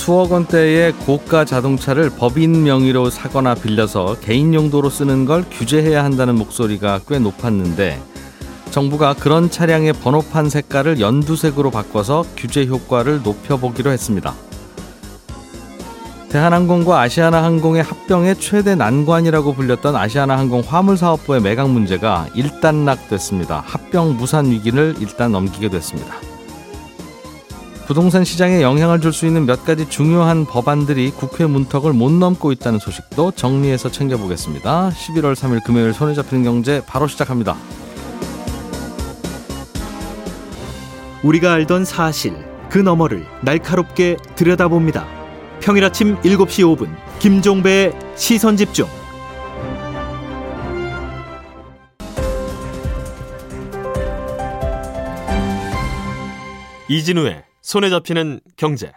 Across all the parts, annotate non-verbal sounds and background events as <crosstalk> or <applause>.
수억 원대의 고가 자동차를 법인 명의로 사거나 빌려서 개인 용도로 쓰는 걸 규제해야 한다는 목소리가 꽤 높았는데 정부가 그런 차량의 번호판 색깔을 연두색으로 바꿔서 규제 효과를 높여보기로 했습니다. 대한항공과 아시아나항공의 합병의 최대 난관이라고 불렸던 아시아나항공 화물사업부의 매각 문제가 일단락됐습니다. 합병 무산 위기를 일단 넘기게 됐습니다. 부동산 시장에 영향을 줄 수 있는 몇 가지 중요한 법안들이 국회 문턱을 못 넘고 있다는 소식도 정리해서 챙겨보겠습니다. 11월 3일 금요일 손에 잡히는 경제 바로 시작합니다. 우리가 알던 사실 그 너머를 날카롭게 들여다봅니다. 평일 아침 7시 5분 김종배의 시선 집중. 이진우의 손에 잡히는 경제.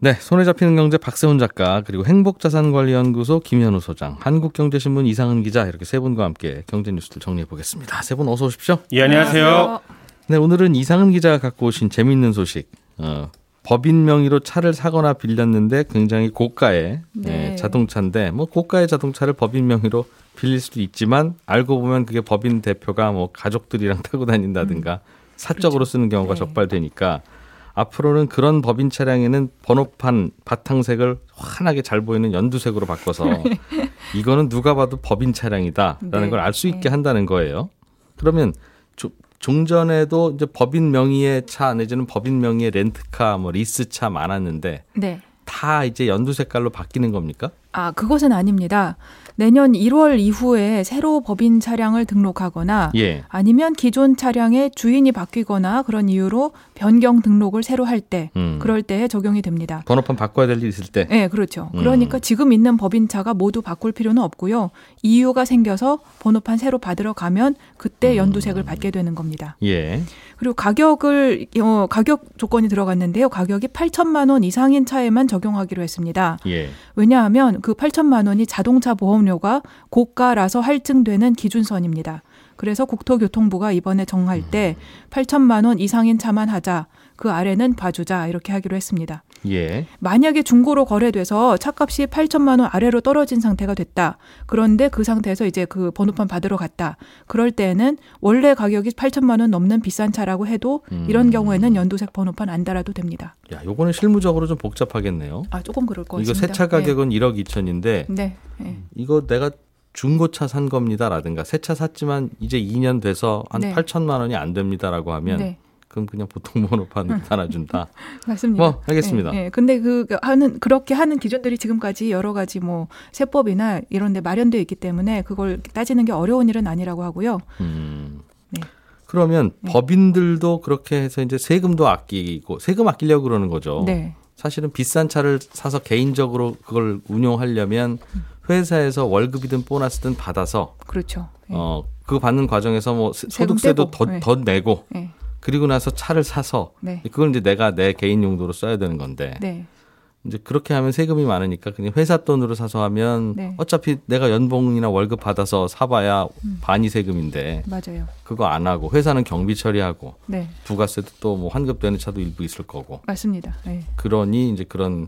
네, 손에 잡히는 경제 박세훈 작가 그리고 행복자산관리연구소 김현우 소장, 한국경제신문 이상은 기자 이렇게 세 분과 함께 경제 뉴스를 정리해 보겠습니다. 세 분 어서 오십시오. 예, 안녕하세요. 네, 오늘은 이상은 기자가 갖고 오신 재미있는 소식. 어, 법인 명의로 차를 사거나 빌렸는데 굉장히 고가의 네. 예, 자동차인데 뭐 고가의 자동차를 법인 명의로 빌릴 수도 있지만 알고 보면 그게 법인 대표가 뭐 가족들이랑 <laughs> 타고 다닌다든가 사적으로 쓰는 경우가 네. 적발되니까 앞으로는 그런 법인 차량에는 번호판 바탕색을 환하게 잘 보이는 연두색으로 바꿔서 <laughs> 이거는 누가 봐도 법인 차량이다라는 네. 걸알 수 있게 네. 한다는 거예요. 그러면 조- 종전에도 이제 법인 명의의 차 내지는 법인 명의의 렌트카 뭐 리스차 많았는데 네. 다 이제 연두 색깔로 바뀌는 겁니까? 아, 그것은 아닙니다. 내년 1월 이후에 새로 법인 차량을 등록하거나 예. 아니면 기존 차량의 주인이 바뀌거나 그런 이유로 변경 등록을 새로 할 때, 음. 그럴 때에 적용이 됩니다. 번호판 바꿔야 될 일 있을 때. 네, 그렇죠. 음. 그러니까 지금 있는 법인차가 모두 바꿀 필요는 없고요. 이유가 생겨서 번호판 새로 받으러 가면 그때 연두색을 받게 되는 겁니다. 예. 그리고 가격을 어, 가격 조건이 들어갔는데요. 가격이 8천만 원 이상인 차에만 적용하기로 했습니다. 예. 왜냐하면 그 8천만 원이 자동차 보험료가 고가라서 할증되는 기준선입니다. 그래서 국토교통부가 이번에 정할 때 8천만 원 이상인 차만 하자. 그 아래는 봐주자 이렇게 하기로 했습니다. 예. 만약에 중고로 거래돼서 차값이 8천만 원 아래로 떨어진 상태가 됐다. 그런데 그 상태에서 이제 그 번호판 받으러 갔다. 그럴 때에는 원래 가격이 8천만 원 넘는 비싼 차라고 해도 이런 경우에는 연두색 번호판 안 달아도 됩니다. 야, 요거는 실무적으로 좀 복잡하겠네요. 아 조금 그럴 것 이거 같습니다. 새차 가격은 1억 2천인데 네. 네. 네. 이거 내가 중고차 산 겁니다라든가 새 차 샀지만 이제 2년 돼서 한 네. 8천만 원이 안 됩니다라고 하면 네. 그럼 그냥 보통 <laughs> 번호판 달아준다. <laughs> 맞습니다. 뭐, 알겠습니다. 예, 예. 근데 그 하는 그렇게 하는 기준들이 지금까지 여러 가지 뭐 세법이나 이런 데 마련되어 있기 때문에 그걸 따지는 게 어려운 일은 아니라고 하고요. 음. 네. 그러면 네. 법인들도 그렇게 해서 이제 세금도 아끼고 세금 아끼려고 그러는 거죠. 네. 사실은 비싼 차를 사서 개인적으로 그걸 운용하려면 회사에서 월급이든 보너스든 받아서 그렇죠. 예. 어 그거 받는 과정에서 뭐 소득세도 떼고, 더, 네. 더 내고 예. 그리고 나서 차를 사서 네. 그걸 이제 내가 내 개인 용도로 써야 되는 건데 네. 이제 그렇게 하면 세금이 많으니까 그냥 회사 돈으로 사서 하면 네. 어차피 내가 연봉이나 월급 받아서 사봐야 음. 반이 세금인데 맞아요. 그거 안 하고 회사는 경비 처리하고 네. 부가세도 또 뭐 환급되는 차도 일부 있을 거고 맞습니다. 예. 그러니 이제 그런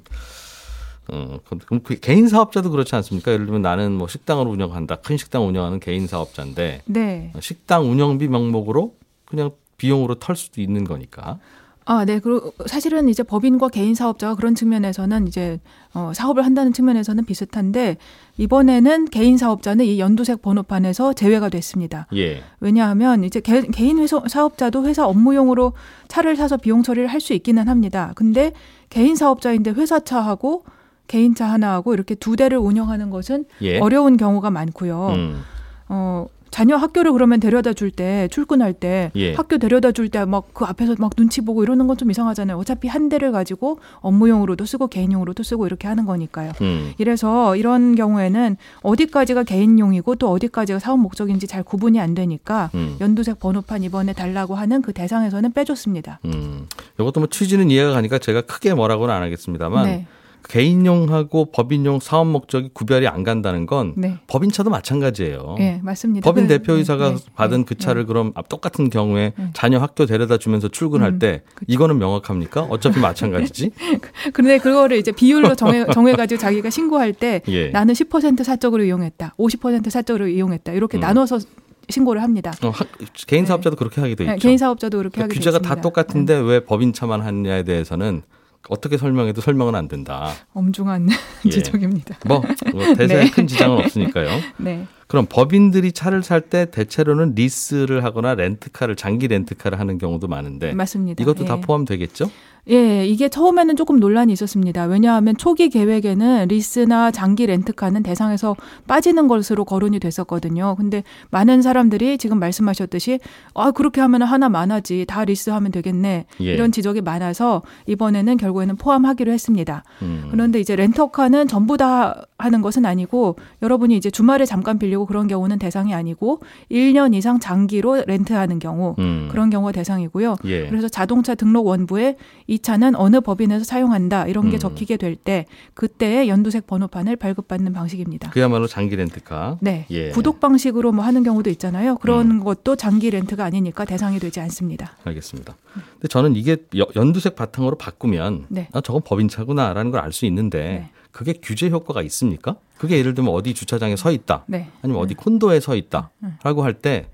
어 그럼 그 개인 사업자도 그렇지 않습니까? 예를 들면 나는 뭐 식당을 운영한다 큰 식당 운영하는 개인 사업자인데 네. 식당 운영비 명목으로 그냥 비용으로 털 수도 있는 거니까 아, 네. 그리고 사실은 이제 법인과 개인 사업자가 그런 측면에서는 이제 어, 사업을 한다는 측면에서는 비슷한데 이번에는 개인 사업자는 이 연두색 번호판에서 제외가 됐습니다. 예 왜냐하면 이제 개, 개인 회사, 사업자도 회사 업무용으로 차를 사서 비용 처리를 할 수 있기는 합니다. 근데 개인 사업자인데 회사 차하고 개인 차 하나하고 이렇게 두 대를 운영하는 것은 예. 어려운 경우가 많고요. 음. 어, 자녀 학교를 그러면 데려다 줄 때 출근할 때 예. 학교 데려다 줄 때 막 그 앞에서 막 눈치 보고 이러는 건 좀 이상하잖아요. 어차피 한 대를 가지고 업무용으로도 쓰고 개인용으로도 쓰고 이렇게 하는 거니까요. 음. 이래서 이런 경우에는 어디까지가 개인용이고 또 어디까지가 사업 목적인지 잘 구분이 안 되니까 음. 연두색 번호판 이번에 달라고 하는 그 대상에서는 빼줬습니다. 음. 이것도 뭐 취지는 이해가 가니까 제가 크게 뭐라고는 안 하겠습니다만 네. 개인용하고 법인용 사업 목적이 구별이 안 간다는 건 네. 법인차도 마찬가지예요. 네, 맞습니다. 법인 그- 대표이사가 네, 네, 받은 네, 그 차를 그럼 앞- 똑같은 경우에 네. 자녀 학교 데려다 주면서 출근할 음, 때 이거는 명확합니까? 어차피 <laughs> 마찬가지지. <laughs> 근데 그거를 이제 비율로 정해 <laughs> 정해가지고 자기가 신고할 때 예. 나는 10% 사적으로 이용했다, 50% 사적으로 이용했다 이렇게 음. 나눠서 신고를 합니다. 어, 학- 개인 사업자도 그렇게 하게 돼 있죠. 네, 개인 사업자도 그렇게 그러니까 하게 규제가 돼 있습니다. 다 똑같은데 왜 법인차만 하느냐에 대해서는 어떻게 설명해도 설명은 안 된다. 엄중한 <laughs> 예. 지적입니다. 뭐, 뭐 대세에 네. 큰 지장은 없으니까요. <laughs> 네, 그럼 법인들이 차를 살 때 대체로는 리스를 하거나 렌트카를 장기 렌트카를 하는 경우도 많은데 맞습니다. 이것도 다 예. 포함되겠죠? 예, 이게 처음에는 조금 논란이 있었습니다. 왜냐하면 초기 계획에는 리스나 장기 렌트카는 대상에서 빠지는 것으로 거론이 됐었거든요. 근데 많은 사람들이 지금 말씀하셨듯이 아 그렇게 하면 하나 많아지 다 리스하면 되겠네 예. 이런 지적이 많아서 이번에는 결국에는 포함하기로 했습니다. 음. 그런데 이제 렌터카는 전부 다 하는 것은 아니고 여러분이 이제 주말에 잠깐 빌리고 그런 경우는 대상이 아니고 1년 이상 장기로 렌트하는 경우 음. 그런 경우가 대상이고요. 예. 그래서 자동차 등록 원부에 이 차는 어느 법인에서 사용한다 이런 게 음. 적히게 될 때 그때의 연두색 번호판을 발급받는 방식입니다. 그야말로 장기 렌트카. 네. 예. 구독 방식으로 뭐 하는 경우도 있잖아요. 그런 것도 장기 렌트가 아니니까 대상이 되지 않습니다. 알겠습니다. 근데 저는 이게 여- 연두색 바탕으로 바꾸면 네. 아 저건 법인 차구나라는 걸 알 수 있는데 네. 그게 규제 효과가 있습니까? 그게 예를 들면 어디 주차장에 서 있다. 네. 아니면 어디 콘도에 서 음. 있다라고 할 때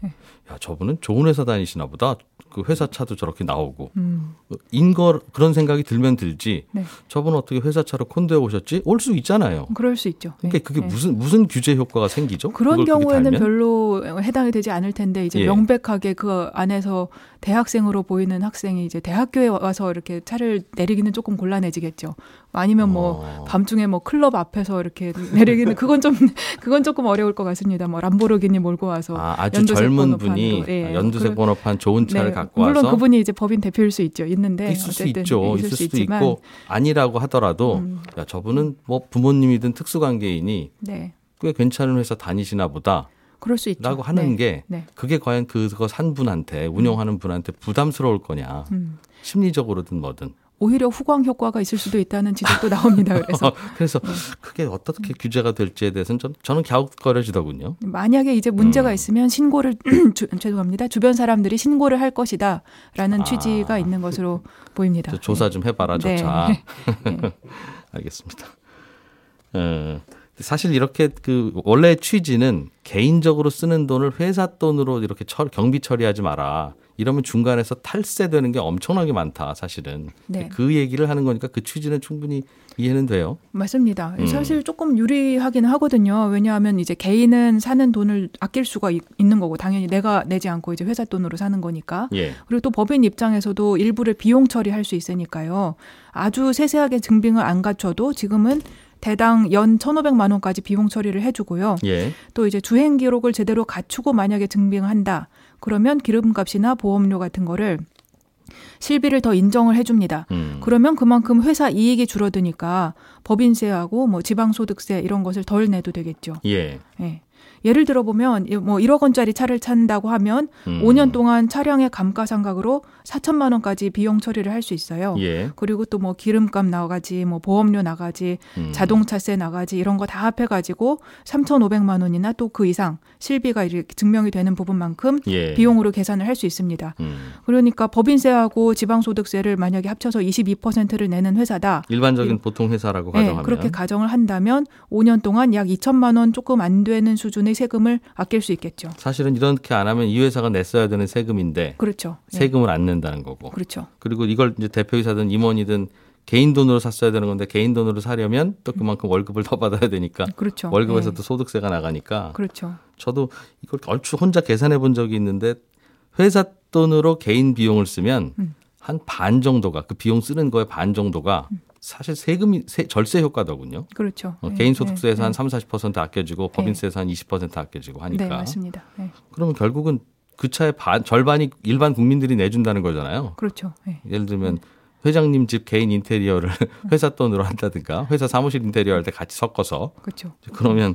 야, 저분은 좋은 회사 다니시나 보다. 그 회사 차도 저렇게 나오고 음. 인거 그런 생각이 들면 들지. 네. 저분 어떻게 회사 차로 콘도에 오셨지? 올 수 있잖아요. 그럴 수 있죠. 그러니까 네. 그게 네. 무슨 무슨 규제 효과가 생기죠? 그런 경우에는? 별로 해당이 되지 않을 텐데 이제 예. 명백하게 그 안에서 대학생으로 보이는 학생이 이제 대학교에 와서 이렇게 차를 내리기는 조금 곤란해지겠죠. 아니면 뭐 어. 밤중에 뭐 클럽 앞에서 이렇게 내리기는 <laughs> 그건 좀 그건 조금 어려울 것 같습니다. 뭐 람보르기니 몰고 와서 아, 연두색 젊은. 분이 예. 연두색 그- 번호판 좋은 차를 네, 갖고 물론 와서 그분이 이제 법인 대표일 수 있죠. 있는데 있을 수 있죠. 있을 있을 수 수도 있지만 있고 아니라고 하더라도 음. 야 저분은 뭐 부모님이든 특수관계인이 네. 꽤 괜찮은 회사 다니시나 보다라고 그럴 수 있죠. 하는 네. 게 네. 그게 과연 그거 산 분한테 운영하는 분한테 부담스러울 거냐 음. 심리적으로든 뭐든 오히려 후광 효과가 있을 수도 있다는 지적도 나옵니다. <laughs> 그래서 그래서 네. 그게 어떻게 규제가 될지에 대해서는 전, 저는 갸웃거려지더군요. 만약에 이제 문제가 음. 있으면 신고를 <clears throat> 주, 죄송합니다. 주변 사람들이 신고를 할 것이다라는 아. 취지가 있는 것으로 보입니다. 저 조사 좀 해봐라 저 네. 차. <laughs> <laughs> 알겠습니다. 어, 사실 이렇게 그 원래 취지는 개인적으로 쓰는 돈을 회사 돈으로 이렇게 처, 경비 처리하지 마라. 이러면 중간에서 탈세되는 게 엄청나게 많다. 사실은 네. 그 얘기를 하는 거니까 그 취지는 충분히 이해는 돼요. 맞습니다. 음. 사실 조금 유리하기는 하거든요. 왜냐하면 이제 개인은 사는 돈을 아낄 수가 있, 는 거고 당연히 내가 내지 않고 이제 회사 돈으로 사는 거니까. 예. 그리고 또 법인 입장에서도 일부를 비용 처리할 수 있으니까요. 아주 세세하게 증빙을 안 갖춰도 지금은 대당 연 1,500만 원까지 비용 처리를 해주고요. 예. 또 이제 주행 기록을 제대로 갖추고 만약에 증빙한다. 그러면 기름값이나 보험료 같은 거를 실비를 더 인정을 해줍니다. 음. 그러면 그만큼 회사 이익이 줄어드니까 법인세하고 뭐 지방소득세 이런 것을 덜 내도 되겠죠. 예. 예. 예를 들어 보면 뭐 1억 원짜리 차를 찬다고 하면 음. 5년 동안 차량의 감가상각으로 4천만 원까지 비용 처리를 할 수 있어요. 예. 그리고 또 뭐 기름값 나가지, 뭐 보험료 나가지, 음. 자동차세 나가지 이런 거 다 합해 가지고 3,500만 원이나 또 그 이상 실비가 이렇게 증명이 되는 부분만큼 예. 비용으로 계산을 할 수 있습니다. 음. 그러니까 법인세하고 지방소득세를 만약에 합쳐서 22%를 내는 회사다. 일반적인 보통 회사라고 네, 가정하면 그렇게 가정을 한다면 5년 동안 약 2천만 원 조금 안 되는 수 준의 세금을 아낄 수 있겠죠. 사실은 이렇게 안 하면 이 회사가 냈어야 되는 세금인데 그렇죠. 네. 세금을 안 낸다는 거고. 그렇죠. 그리고 이걸 이제 대표이사든 임원이든 개인 돈으로 샀어야 되는 건데 개인 돈으로 사려면 또 그만큼 월급을 더 받아야 되니까 그렇죠. 월급에서 네. 또 소득세가 나가니까 그렇죠. 저도 이걸 얼추 혼자 계산해 본 적이 있는데 회사 돈으로 개인 비용을 쓰면 음. 한반 정도가 그 비용 쓰는 거의 반 정도가 사실 세금이 세, 절세 효과더군요. 그렇죠. 어, 네, 개인 소득세에서 네, 한 네. 3, 40% 아껴지고 법인세에서 한 20% 아껴지고 하니까. 네, 맞습니다. 네, 그러면 결국은 그 차의 반 절반이 일반 국민들이 내준다는 거잖아요. 그렇죠. 네. 예를 들면 회장님 집 개인 인테리어를 <laughs> 회사 돈으로 한다든가 회사 사무실 인테리어 할 때 같이 섞어서 그렇죠. 그러면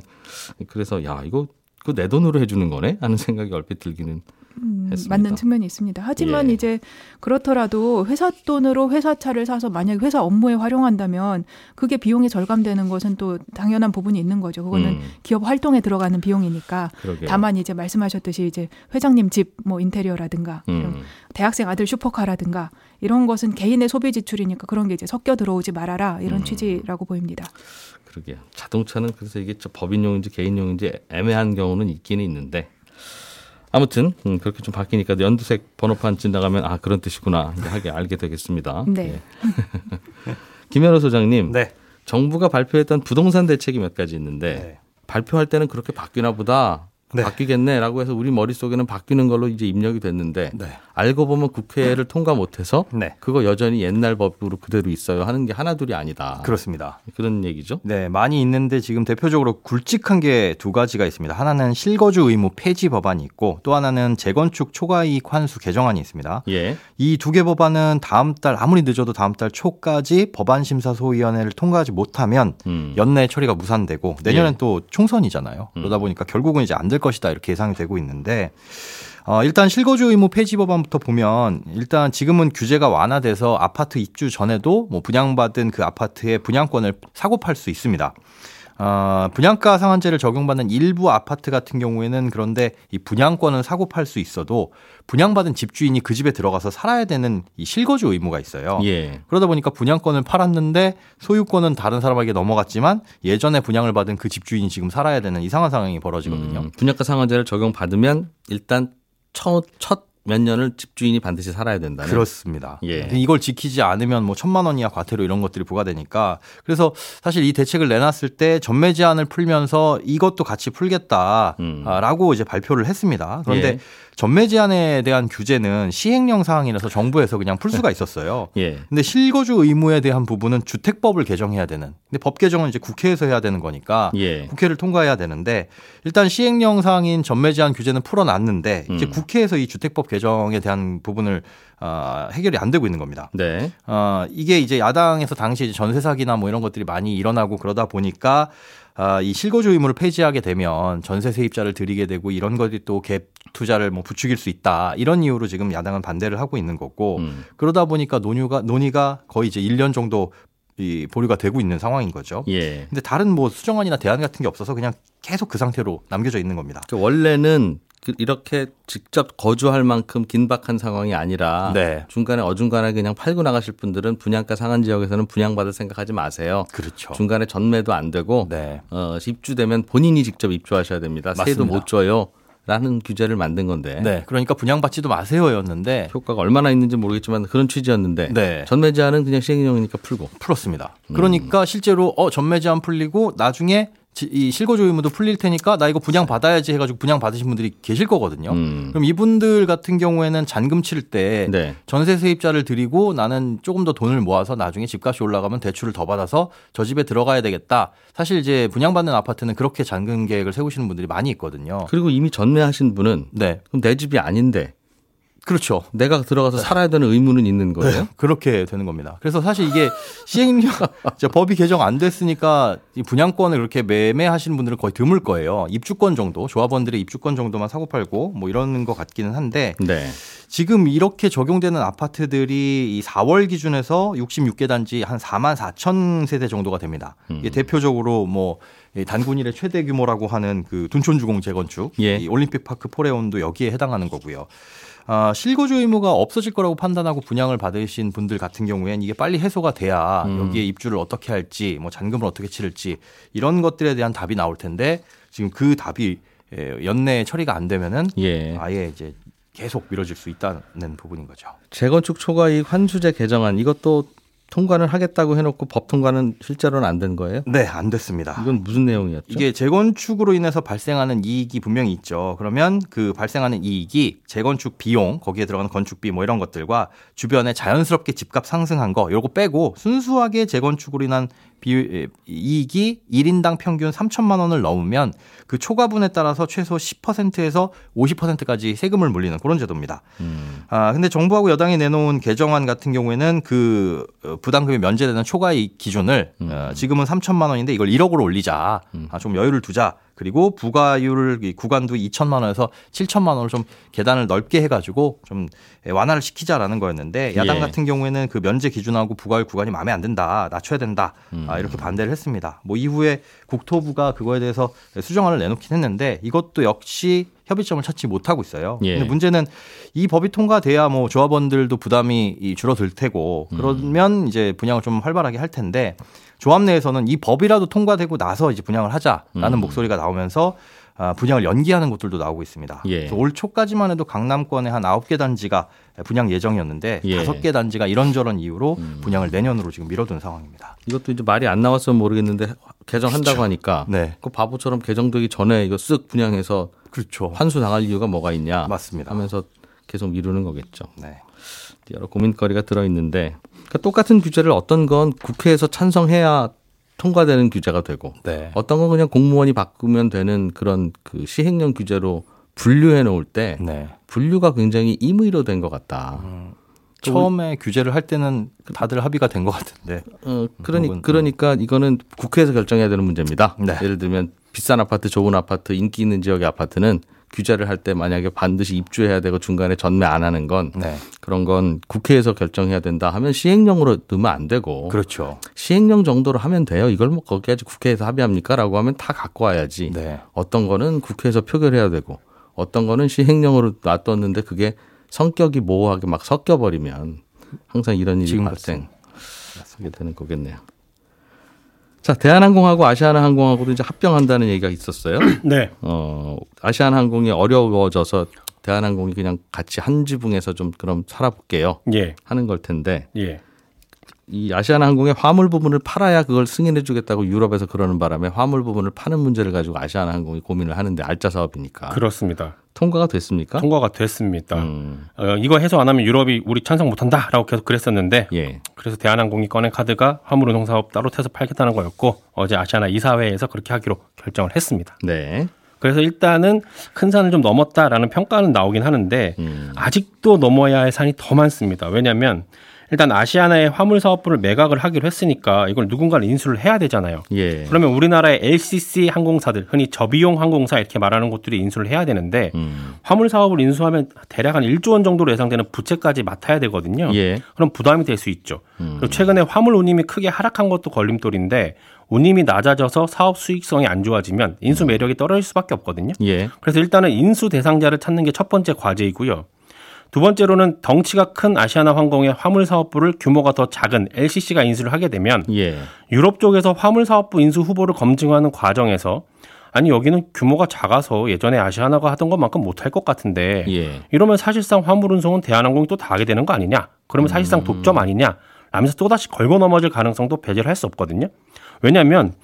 그래서 야 이거 그 내 돈으로 해주는 거네 하는 생각이 얼핏 들기는 음. 맞는 측면이 있습니다. 하지만 예. 이제 그렇더라도 회사 돈으로 회사 차를 사서 만약 회사 업무에 활용한다면 그게 비용이 절감되는 것은 또 당연한 부분이 있는 거죠. 그거는 음, 기업 활동에 들어가는 비용이니까. 그러게요. 다만 이제 말씀하셨듯이 이제 회장님 집 뭐 인테리어라든가 음, 대학생 아들 슈퍼카라든가 이런 것은 개인의 소비 지출이니까 그런 게 이제 섞여 들어오지 말아라 이런 음. 취지라고 보입니다. 그러게요. 자동차는 그래서 이게 저 법인용인지 개인용인지 애매한 경우는 있기는 있는데 아무튼 음, 그렇게 좀 바뀌니까 연두색 번호판 지나가면 아 그런 뜻이구나 하게 알게 되겠습니다. <laughs> 네. 예. <laughs> 김현호 소장님, 네. 정부가 발표했던 부동산 대책이 몇 가지 있는데 네. 발표할 때는 그렇게 바뀌나 보다. 네. 바뀌겠네라고 해서 우리 머릿속에는 바뀌는 걸로 이제 입력이 됐는데 네. 알고 보면 국회를 통과 못해서 네. 그거 여전히 옛날 법으로 그대로 있어요 하는 게 하나둘이 아니다. 그렇습니다. 그런 얘기죠. 네, 많이 있는데 지금 대표적으로 굵직한 게 두 가지가 있습니다. 하나는 실거주 의무 폐지 법안이 있고 또 하나는 재건축 초과이익 환수 개정안이 있습니다. 예. 이 두 개 법안은 다음 달 아무리 늦어도 다음 달 초까지 법안 심사 소위원회를 통과하지 못하면 음. 연내 처리가 무산되고 내년엔 예. 또 총선이잖아요. 음. 그러다 보니까 결국은 이제 안 될 것이다 이렇게 예상이 되고 있는데 어, 일단 실거주 의무 폐지 법안부터 보면 일단 지금은 규제가 완화돼서 아파트 입주 전에도 뭐 분양받은 그 아파트의 분양권을 사고 팔 수 있습니다. 어, 분양가 상한제를 적용받는 일부 아파트 같은 경우에는 그런데 이 분양권을 사고 팔 수 있어도 분양받은 집주인이 그 집에 들어가서 살아야 되는 이 실거주 의무가 있어요. 예. 그러다 보니까 분양권을 팔았는데 소유권은 다른 사람에게 넘어갔지만 예전에 분양을 받은 그 집주인이 지금 살아야 되는 이상한 상황이 벌어지거든요. 음, 분양가 상한제를 적용받으면 일단 첫 몇 년을 집주인이 반드시 살아야 된다는. 그렇습니다. 예. 이걸 지키지 않으면 뭐 천만 원이야 과태료 이런 것들이 부과되니까 그래서 사실 이 대책을 내놨을 때 전매 제한을 풀면서 이것도 같이 음. 풀겠다라고 이제 발표를 했습니다. 그런데 예. 전매 제한에 대한 규제는 시행령 사항이라서 정부에서 그냥 풀 수가 있었어요. 예. 근데 실거주 의무에 대한 부분은 주택법을 개정해야 되는. 근데 법 개정은 이제 국회에서 해야 되는 거니까 예. 국회를 통과해야 되는데 일단 시행령 사항인 전매 제한 규제는 풀어놨는데 이제 음. 국회에서 이 주택법 개정에 대한 부분을 어, 해결이 안 되고 있는 겁니다. 네. 어, 이게 이제 야당에서 당시 전세 사기나 뭐 이런 것들이 많이 일어나고 그러다 보니까 아, 이 실거주 의무를 폐지하게 되면 전세 세입자를 들이게 되고 이런 것들이 또 갭 투자를 뭐 부추길 수 있다 이런 이유로 지금 야당은 반대를 하고 있는 거고 음. 그러다 보니까 논의가 논의가 거의 이제 1년 정도 이 보류가 되고 있는 상황인 거죠. 예. 근데 다른 뭐 수정안이나 대안 같은 게 없어서 그냥 계속 그 상태로 남겨져 있는 겁니다. 그 원래는 그 이렇게 직접 거주할 만큼 긴박한 상황이 아니라 네. 중간에 어중간하게 그냥 팔고 나가실 분들은 분양가 상한 지역에서는 분양받을 생각하지 마세요. 그렇죠. 중간에 전매도 안 되고 네. 어, 입주되면 본인이 직접 입주하셔야 됩니다. 세도 맞습니다. 못 줘요. 라는 규제를 만든 건데 네. 그러니까 분양받지도 마세요였는데 효과가 얼마나 있는지 모르겠지만 그런 취지였는데 네. 전매 제한은 그냥 시행령이니까 풀고 풀었습니다. 음. 그러니까 실제로 어 전매 제한 풀리고 나중에 지- 이 실거주 의무도 풀릴 테니까 나 이거 분양 받아야지 해가지고 분양 받으신 분들이 계실 거거든요. 음. 그럼 이분들 같은 경우에는 잔금 칠때 네. 전세 세입자를 드리고 나는 조금 더 돈을 모아서 나중에 집값이 올라가면 대출을 더 받아서 저 집에 들어가야 되겠다. 사실 이제 분양받는 아파트는 그렇게 잔금 계획을 세우시는 분들이 많이 있거든요. 그리고 이미 전매하신 분은 네. 그럼 내 집이 아닌데 그렇죠. 내가 들어가서 살아야 되는 의무는 있는 거예요. 그렇게 되는 겁니다. 그래서 사실 이게 시행령 <laughs> 법이 개정 안 됐으니까 이 분양권을 그렇게 매매하시는 분들은 거의 드물 거예요. 입주권 정도, 조합원들의 입주권 정도만 사고 팔고 뭐 이런 것 같기는 한데 네. 지금 이렇게 적용되는 아파트들이 이 4월 기준에서 66개 단지 한 4만 4천 세대 정도가 됩니다. 이게 대표적으로 뭐이 단군 일의 최대 규모라고 하는 그 둔촌주공 재건축, 예. 이 올림픽 파크 포레온도 여기에 해당하는 거고요. 아, 실거주 의무가 없어질 거라고 판단하고 분양을 받으신 분들 같은 경우엔 이게 빨리 해소가 돼야 음. 여기에 입주를 어떻게 할지, 뭐 잔금을 어떻게 치를지 이런 것들에 대한 답이 나올 텐데 지금 그 답이 예, 연내 처리가 안 되면은 예. 아예 이제 계속 미뤄질 수 있다는 부분인 거죠. 재건축 초과이익 환수제 개정안 이것도 통과는 하겠다고 해놓고 법 통과는 실제로는 안 된 거예요? 네, 안 됐습니다. 이건 무슨 내용이었죠? 이게 재건축으로 인해서 발생하는 이익이 분명히 있죠. 그러면 그 발생하는 이익이 재건축 비용, 거기에 들어가는 건축비 뭐 이런 것들과 주변에 자연스럽게 집값 상승한 거 요거 빼고 순수하게 재건축으로 인한 비, 이익이 1인당 평균 3천만 원을 넘으면 그 초과분에 따라서 최소 10%에서 50%까지 세금을 물리는 그런 제도입니다. 음. 아, 근데 정부하고 여당이 내놓은 개정안 같은 경우에는 그 어, 부담금이 면제되는 초과이익 기준을 음. 어, 지금은 3천만 원인데 이걸 1억으로 올리자. 아, 좀 여유를 두자. 그리고 이 구간도 2천만 원에서 7천만 원을 좀 계단을 넓게 해가지고 좀 완화를 시키자라는 거였는데 야당 예. 같은 경우에는 그 면제 기준하고 부과율 구간이 마음에 안 든다, 낮춰야 된다 음. 아, 이렇게 반대를 했습니다. 뭐 이후에 국토부가 그거에 대해서 수정안을 내놓긴 했는데 이것도 역시 협의점을 찾지 못하고 있어요. 예. 근데 문제는 이 법이 통과돼야 뭐 조합원들도 부담이 이 줄어들 테고 그러면 이제 분양을 좀 활발하게 할 텐데 조합 내에서는 이 법이라도 통과되고 나서 이제 분양을 하자라는 음. 목소리가 나오면서 아, 분양을 연기하는 곳들도 나오고 있습니다. 예. 올 초까지만 해도 강남권에 한 9개 단지가 분양 예정이었는데 예. 음. 5개 단지가 이런저런 이유로 분양을 내년으로 지금 미뤄둔 상황입니다. 이것도 이제 말이 안 나왔으면 모르겠는데 개정한다고 하니까 네. 그 바보처럼 개정되기 전에 이거 쓱 분양해서 그렇죠. 환수 당할 이유가 뭐가 있냐 맞습니다. 하면서 계속 미루는 거겠죠. 네. 여러 고민거리가 들어 있는데 그러니까 똑같은 규제를 어떤 건 국회에서 찬성해야 통과되는 규제가 되고 네. 어떤 건 그냥 공무원이 바꾸면 되는 그런 그 시행령 규제로 분류해 놓을 때 네. 분류가 굉장히 임의로 된 것 같다. 처음에 규제를 할 때는 다들 합의가 된 것 같은데. 어, 그러니 부분, 그러니까 이거는 국회에서 결정해야 되는 문제입니다. 네. 예를 들면 비싼 아파트, 좋은 아파트, 인기 있는 지역의 아파트는 규제를 할 때 만약에 반드시 입주해야 되고 중간에 전매 안 하는 건 네. 그런 건 국회에서 결정해야 된다 하면 시행령으로 넣으면 안 되고 그렇죠. 시행령 정도로 하면 돼요. 이걸 뭐 거기까지 국회에서 합의합니까라고 하면 다 갖고 와야지. 네. 어떤 거는 국회에서 표결해야 되고 어떤 거는 시행령으로 놔뒀는데 그게 성격이 모호하게 막 섞여 버리면 항상 이런 일이 발생하게 되는 거겠네요. 자, 대한항공하고 아시아나항공하고도 이제 합병한다는 얘기가 있었어요. <clears throat> 네. 어, 아시아나항공이 어려워져서 대한항공이 그냥 같이 한 지붕에서 좀 그럼 살아볼게요 예. 하는 걸 텐데 예. 이 아시아나항공의 화물 부분을 팔아야 그걸 승인해주겠다고 유럽에서 그러는 바람에 화물 부분을 파는 문제를 가지고 아시아나항공이 고민을 하는데 알짜 사업이니까 그렇습니다. 통과가 됐습니까? 통과가 됐습니다. 음, 어, 이거 해소 안 하면 유럽이 우리 찬성 못한다라고 계속 그랬었는데 예. 그래서 대한항공이 꺼낸 카드가 화물운송 사업 따로 태서 팔겠다는 거였고 어제 아시아나 이사회에서 그렇게 하기로 결정을 했습니다. 네. 그래서 일단은 큰 산을 좀 넘었다라는 평가는 나오긴 하는데 음. 아직도 넘어야 할 산이 더 많습니다. 왜냐하면 일단 아시아나의 화물 사업부를 매각을 하기로 했으니까 이걸 누군가를 인수를 해야 되잖아요. 예. 그러면 우리나라의 LCC 항공사들, 흔히 저비용 항공사 이렇게 말하는 곳들이 인수를 해야 되는데 음. 화물 사업을 인수하면 대략 한 1조 원 정도로 예상되는 부채까지 맡아야 되거든요. 예. 그럼 부담이 될 수 있죠. 음. 그리고 최근에 화물 운임이 크게 하락한 것도 걸림돌인데 운임이 낮아져서 사업 수익성이 안 좋아지면 인수 매력이 떨어질 수밖에 없거든요. 예. 그래서 일단은 인수 대상자를 찾는 게 첫 번째 과제이고요. 두 번째로는 덩치가 큰 아시아나 항공의 화물 사업부를 규모가 더 작은 LCC가 인수를 하게 되면 예. 유럽 쪽에서 화물 사업부 인수 후보를 검증하는 과정에서 아니 여기는 규모가 작아서 예전에 아시아나가 하던 것만큼 못할 것 같은데 예. 이러면 사실상 화물 운송은 대한항공이 또 다 하게 되는 거 아니냐? 그러면 사실상 독점 아니냐? 라면서 또다시 걸고 넘어질 가능성도 배제를 할 수 없거든요. 왜냐하면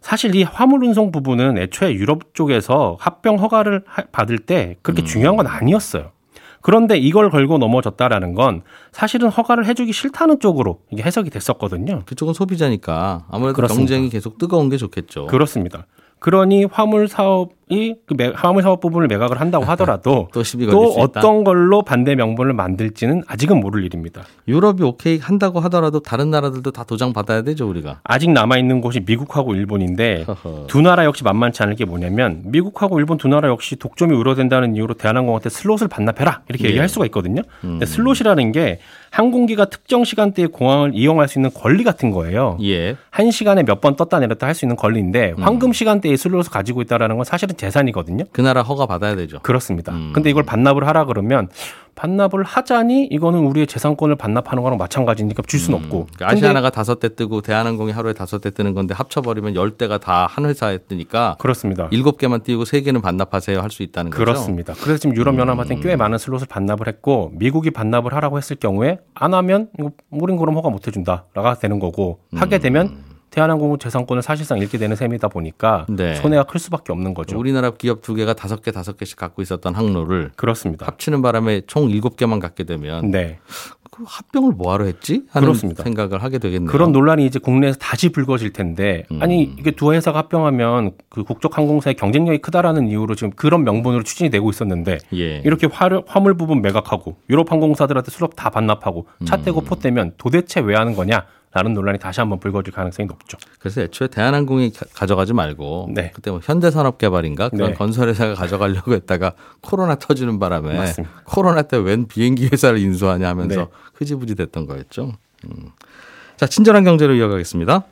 사실 이 화물 운송 부분은 애초에 유럽 쪽에서 합병 허가를 하- 받을 때 그렇게 중요한 건 아니었어요. 그런데 이걸 걸고 넘어졌다라는 건 사실은 허가를 해주기 싫다는 쪽으로 이게 해석이 됐었거든요. 그쪽은 소비자니까 아무래도 그렇습니다. 경쟁이 계속 뜨거운 게 좋겠죠. 그렇습니다. 그러니 화물 사업 이 그 매- 화물 사업 부분을 매각을 한다고 <laughs> 하더라도 또 또. 어떤 걸로 반대 명분을 만들지는 아직은 모를 일입니다. 유럽이 오케이 한다고 하더라도 다른 나라들도 다 도장 받아야 되죠 우리가. 아직 남아 있는 곳이 미국하고 일본인데 허허. 두 나라 역시 만만치 않을 게 뭐냐면 미국하고 일본 두 나라 역시 독점이 우려된다는 이유로 대한항공한테 슬롯을 반납해라 이렇게 예. 얘기할 수가 있거든요. 음. 근데 슬롯이라는 게 항공기가 특정 시간대에 공항을 이용할 수 있는 권리 같은 거예요. 예. 한 시간에 몇 번 떴다 내렸다 할 수 있는 권리인데 황금 시간대에 슬롯을 가지고 있다라는 건 사실은 재산이거든요. 그 나라 허가 받아야 되죠. 그렇습니다. 음. 근데 이걸 반납을 하라 그러면 반납을 하자니 이거는 우리의 재산권을 반납하는 거랑 마찬가지니까 줄 수는 없고. 그러니까 아시아나가 다섯 대 뜨고 대한항공이 하루에 다섯 대 뜨는 건데 합쳐버리면 열 대가 다 한 회사에 뜨니까 그렇습니다. 일곱 개만 띄우고 세 개는 반납하세요 할 수 있다는 거죠. 그렇습니다. 그래서 지금 유럽 연합한테는 꽤 많은 슬롯을 반납을 했고 미국이 반납을 하라고 했을 경우에 안 하면 우린 그럼 허가 못 해준다라가 되는 거고 하게 되면 대한항공 재산권을 사실상 잃게 되는 셈이다 보니까 네. 손해가 클 수밖에 없는 거죠. 우리나라 기업 두 개가 다섯 개 다섯 개씩 갖고 있었던 항로를 그렇습니다. 합치는 바람에 총 일곱 개만 갖게 되면 네. 그 합병을 뭐하러 했지 하는 그렇습니다. 생각을 하게 되겠네요. 그런 논란이 이제 국내에서 다시 불거질 텐데 음. 아니 이게 두 회사가 합병하면 그 국적 항공사의 경쟁력이 크다라는 이유로 지금 그런 명분으로 추진이 되고 있었는데 예. 이렇게 화를, 화물 부분 매각하고 유럽 항공사들한테 슬롯 다 반납하고 차 떼고 음. 포 떼면 도대체 왜 하는 거냐 라는 논란이 다시 한번 불거질 가능성이 높죠. 그래서 애초에 대한항공이 가- 가져가지 말고 네. 그때 뭐 현대산업개발인가 그런 네. 건설회사가 가져가려고 했다가 코로나 터지는 바람에 맞습니다. 코로나 때 웬 비행기 회사를 인수하냐 하면서 네. 흐지부지 됐던 거였죠. 음. 자 친절한 경제로 이어가겠습니다.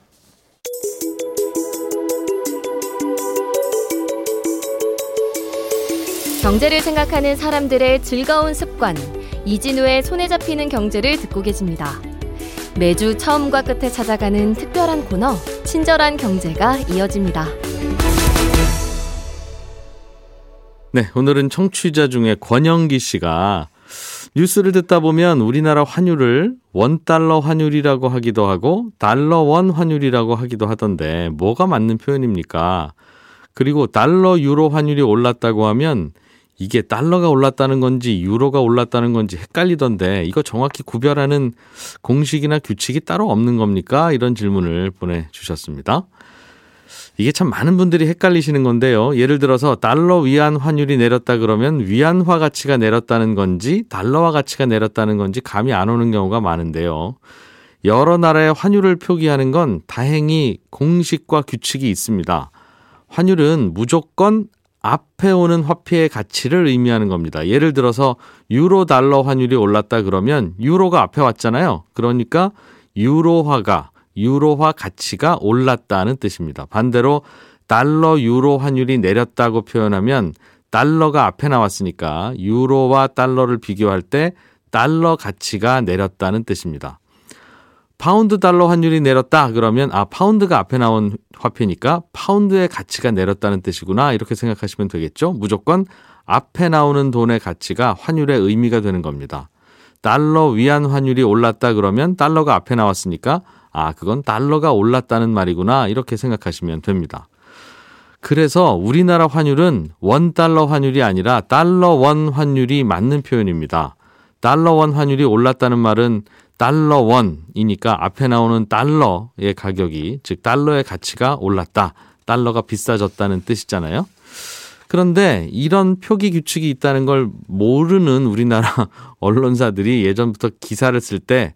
경제를 생각하는 사람들의 즐거운 습관, 이진우의 손에 잡히는 경제를 듣고 계십니다. 매주 처음과 끝에 찾아가는 특별한 코너, 친절한 경제가 이어집니다. 네, 오늘은 청취자 중에 권영기 씨가 뉴스를 듣다 보면 우리나라 환율을 원달러 환율이라고 하기도 하고 달러 원 환율이라고 하기도 하던데 뭐가 맞는 표현입니까? 그리고 달러 유로 환율이 올랐다고 하면 이게 달러가 올랐다는 건지 유로가 올랐다는 건지 헷갈리던데 이거 정확히 구별하는 공식이나 규칙이 따로 없는 겁니까? 이런 질문을 보내주셨습니다. 이게 참 많은 분들이 헷갈리시는 건데요. 예를 들어서 달러 위안 환율이 내렸다 그러면 위안화 가치가 내렸다는 건지 달러화 가치가 내렸다는 건지 감이 안 오는 경우가 많은데요. 여러 나라의 환율을 표기하는 건 다행히 공식과 규칙이 있습니다. 환율은 무조건 앞에 오는 화폐의 가치를 의미하는 겁니다. 예를 들어서 유로 달러 환율이 올랐다 그러면 유로가 앞에 왔잖아요. 그러니까 유로화가 유로화 가치가 올랐다는 뜻입니다. 반대로 달러 유로 환율이 내렸다고 표현하면 달러가 앞에 나왔으니까 유로와 달러를 비교할 때 달러 가치가 내렸다는 뜻입니다. 파운드 달러 환율이 내렸다 그러면 아 파운드가 앞에 나온 화폐니까 파운드의 가치가 내렸다는 뜻이구나 이렇게 생각하시면 되겠죠. 무조건 앞에 나오는 돈의 가치가 환율의 의미가 되는 겁니다. 달러 위안 환율이 올랐다 그러면 달러가 앞에 나왔으니까 아 그건 달러가 올랐다는 말이구나 이렇게 생각하시면 됩니다. 그래서 우리나라 환율은 원 달러 환율이 아니라 달러 원 환율이 맞는 표현입니다. 달러 원 환율이 올랐다는 말은 달러 원이니까 앞에 나오는 달러의 가격이 즉 달러의 가치가 올랐다. 달러가 비싸졌다는 뜻이잖아요. 그런데 이런 표기 규칙이 있다는 걸 모르는 우리나라 <laughs> 언론사들이 예전부터 기사를 쓸 때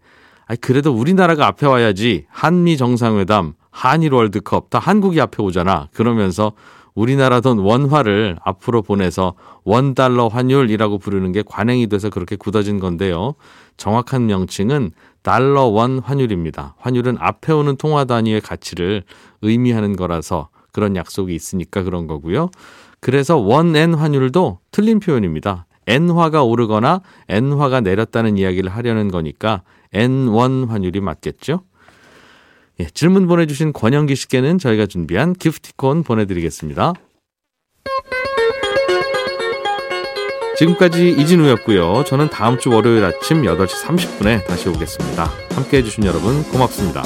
그래도 우리나라가 앞에 와야지 한미 정상회담, 한일 월드컵 다 한국이 앞에 오잖아. 그러면서 우리나라 돈 원화를 앞으로 보내서 원 달러 환율이라고 부르는 게 관행이 돼서 그렇게 굳어진 건데요. 정확한 명칭은 달러 원 환율입니다. 환율은 앞에 오는 통화 단위의 가치를 의미하는 거라서 그런 약속이 있으니까 그런 거고요. 그래서 원엔 환율도 틀린 표현입니다. 엔화가 오르거나 엔화가 내렸다는 이야기를 하려는 거니까 엔원 환율이 맞겠죠? 예, 질문 보내주신 권영기 씨께는 저희가 준비한 기프티콘 보내드리겠습니다. 지금까지 이진우였고요. 저는 다음 주 월요일 아침 8시 30분에 다시 오겠습니다. 함께 해주신 여러분 고맙습니다.